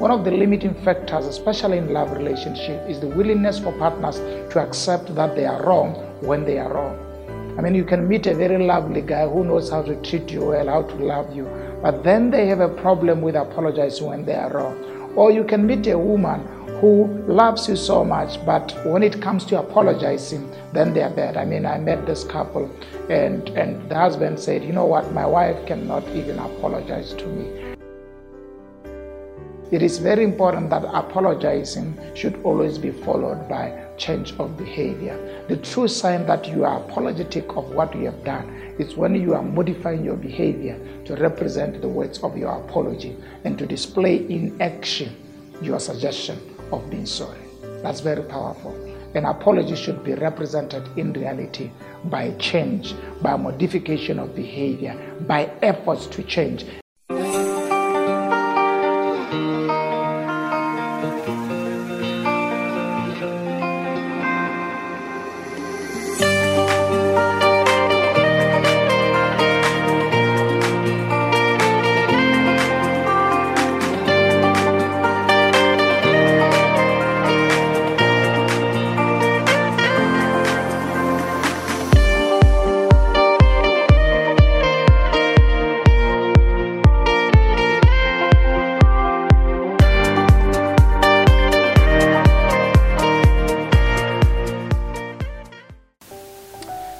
one of the limiting factors, especially in love relationship, is the willingness for partners to accept that they are wrong when they are wrong. I mean, you can meet a very lovely guy who knows how to treat you well, how to love you, but then they have a problem with apologizing when they are wrong. Or you can meet a woman who loves you so much, but when it comes to apologizing, then they are bad. I mean, I met this couple, and, and the husband said, You know what, my wife cannot even apologize to me. It is very important that apologizing should always be followed by change of behavior. The true sign that you are apologetic of what you have done is when you are modifying your behavior to represent the words of your apology and to display in action your suggestion of being sorry. That's very powerful. An apology should be represented in reality by change, by modification of behavior, by efforts to change.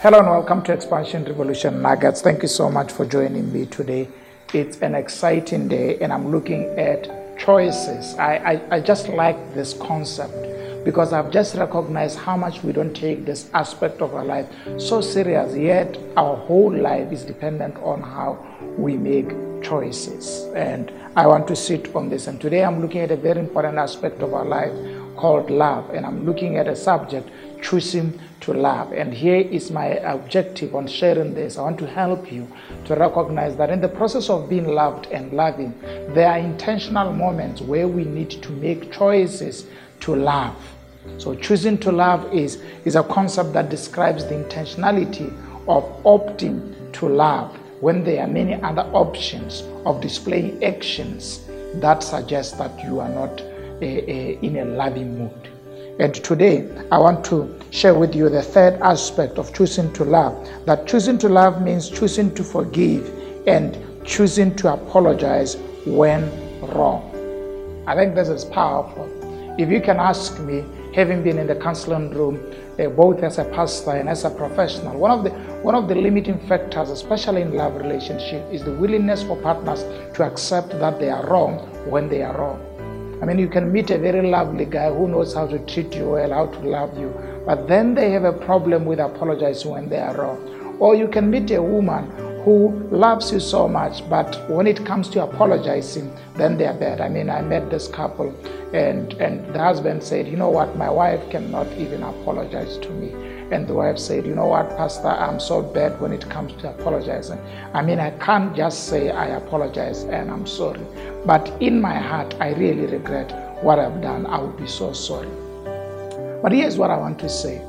Hello and welcome to Expansion Revolution Nuggets. Thank you so much for joining me today. It's an exciting day, and I'm looking at choices. I, I, I, just like this concept because I've just recognized how much we don't take this aspect of our life so serious, yet our whole life is dependent on how we make choices. And I want to sit on this. And today I'm looking at a very important aspect of our life called love, and I'm looking at a subject choosing to love. And here is my objective on sharing this. I want to help you to recognize that in the process of being loved and loving, there are intentional moments where we need to make choices to love. So, choosing to love is, is a concept that describes the intentionality of opting to love when there are many other options of displaying actions that suggest that you are not uh, uh, in a loving mood. And today, I want to share with you the third aspect of choosing to love. That choosing to love means choosing to forgive and choosing to apologize when wrong. I think this is powerful. If you can ask me, having been in the counseling room, uh, both as a pastor and as a professional, one of the one of the limiting factors, especially in love relationship, is the willingness for partners to accept that they are wrong when they are wrong. I mean, you can meet a very lovely guy who knows how to treat you well, how to love you, but then they have a problem with apologizing when they are wrong. Or you can meet a woman who loves you so much, but when it comes to apologizing, then they are bad. I mean, I met this couple, and, and the husband said, You know what, my wife cannot even apologize to me. And the wife said, You know what, Pastor, I'm so bad when it comes to apologizing. I mean, I can't just say I apologize and I'm sorry. But in my heart, I really regret what I've done. I would be so sorry. But here's what I want to say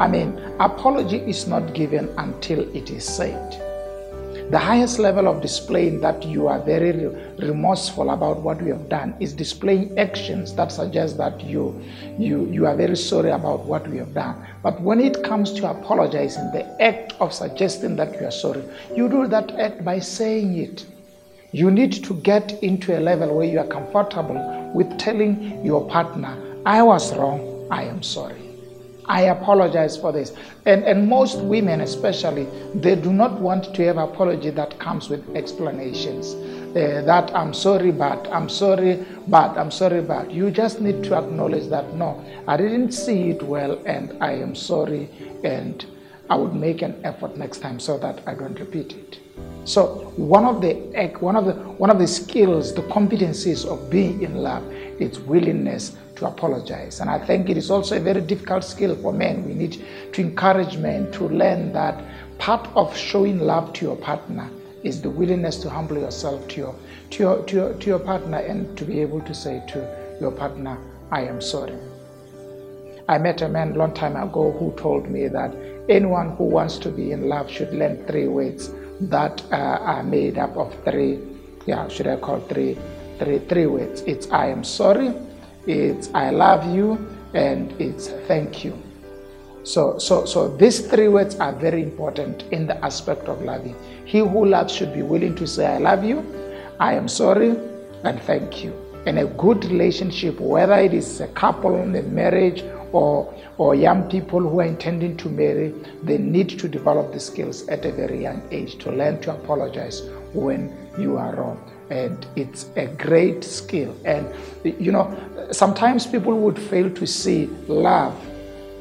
I mean, apology is not given until it is said. The highest level of displaying that you are very remorseful about what you have done is displaying actions that suggest that you, you, you are very sorry about what you have done. But when it comes to apologizing, the act of suggesting that you are sorry, you do that act by saying it. You need to get into a level where you are comfortable with telling your partner, I was wrong, I am sorry. I apologize for this. And, and most women, especially, they do not want to have apology that comes with explanations. Uh, that I'm sorry, but I'm sorry, but I'm sorry, but you just need to acknowledge that no, I didn't see it well, and I am sorry, and I would make an effort next time so that I don't repeat it. So one of the one of the one of the skills, the competencies of being in love, is willingness to apologize. And I think it is also a very difficult skill for men. We need to encourage men to learn that part of showing love to your partner is the willingness to humble yourself to your, to your, to your, to your partner and to be able to say to your partner, I am sorry. I met a man a long time ago who told me that anyone who wants to be in love should learn three words that uh, are made up of three, yeah, should I call three three, three words. It's I am sorry, it's I love you, and it's thank you. So, so, so these three words are very important in the aspect of loving. He who loves should be willing to say, I love you, I am sorry, and thank you. In a good relationship, whether it is a couple in a marriage or, or young people who are intending to marry, they need to develop the skills at a very young age to learn to apologize when you are wrong. And it's a great skill. And, you know, sometimes people would fail to see love,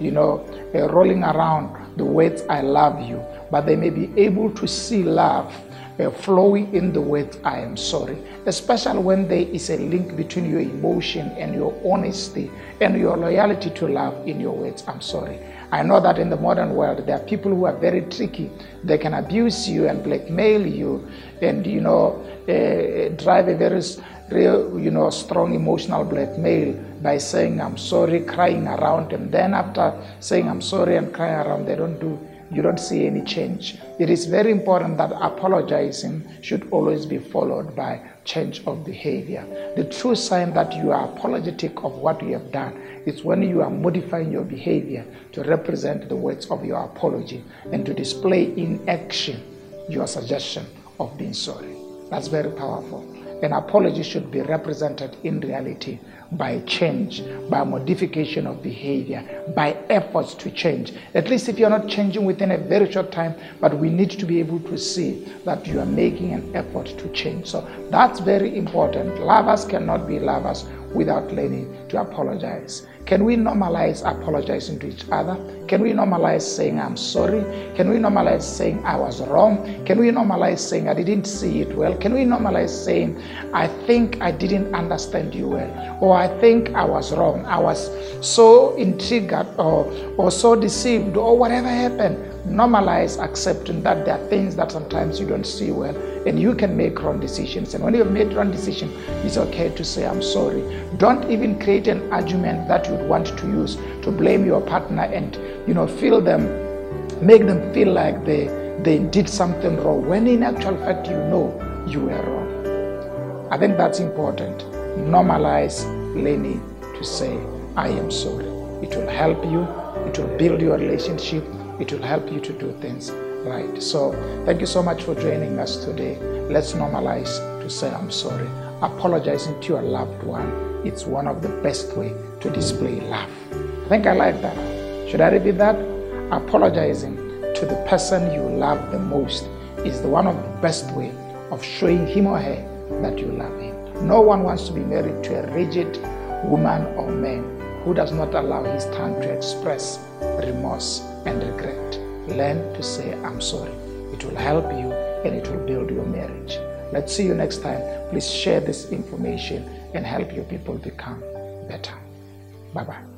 you know, uh, rolling around the words, I love you, but they may be able to see love flowing in the words, I am sorry, especially when there is a link between your emotion and your honesty and your loyalty to love in your words, I'm sorry. I know that in the modern world, there are people who are very tricky. They can abuse you and blackmail you and, you know, uh, drive a very real, you know, strong emotional blackmail by saying, I'm sorry, crying around. And then after saying, I'm sorry and crying around, they don't do you don't see any change. It is very important that apologizing should always be followed by change of behavior. The true sign that you are apologetic of what you have done is when you are modifying your behavior to represent the words of your apology and to display in action your suggestion of being sorry. That's very powerful. An apology should be represented in reality by change, by modification of behavior, by efforts to change. At least if you're not changing within a very short time, but we need to be able to see that you are making an effort to change. So that's very important. Lovers cannot be lovers without learning to apologize. Can we normalize apologizing to each other? Can we normalize saying, I'm sorry? Can we normalize saying, I was wrong? Can we normalize saying, I didn't see it well? Can we normalize saying, I think I didn't understand you well? Or I think I was wrong. I was so intrigued or, or so deceived or whatever happened. Normalize accepting that there are things that sometimes you don't see well and you can make wrong decisions. And when you have made wrong decision, it's okay to say, I'm sorry. Don't even create an argument that you'd want to use to blame your partner and, you know, feel them, make them feel like they, they did something wrong when in actual fact you know you were wrong. I think that's important. Normalize learning to say, I am sorry. It will help you, it will build your relationship, it will help you to do things right. So thank you so much for joining us today. Let's normalize to say I'm sorry. Apologizing to your loved one, it's one of the best way to display love. I think I like that. Should I repeat that? Apologizing to the person you love the most is the one of the best way of showing him or her that you love him. No one wants to be married to a rigid woman or man who does not allow his tongue to express remorse and regret. Learn to say, I'm sorry. It will help you and it will build your marriage. Let's see you next time. Please share this information and help your people become better. Bye bye.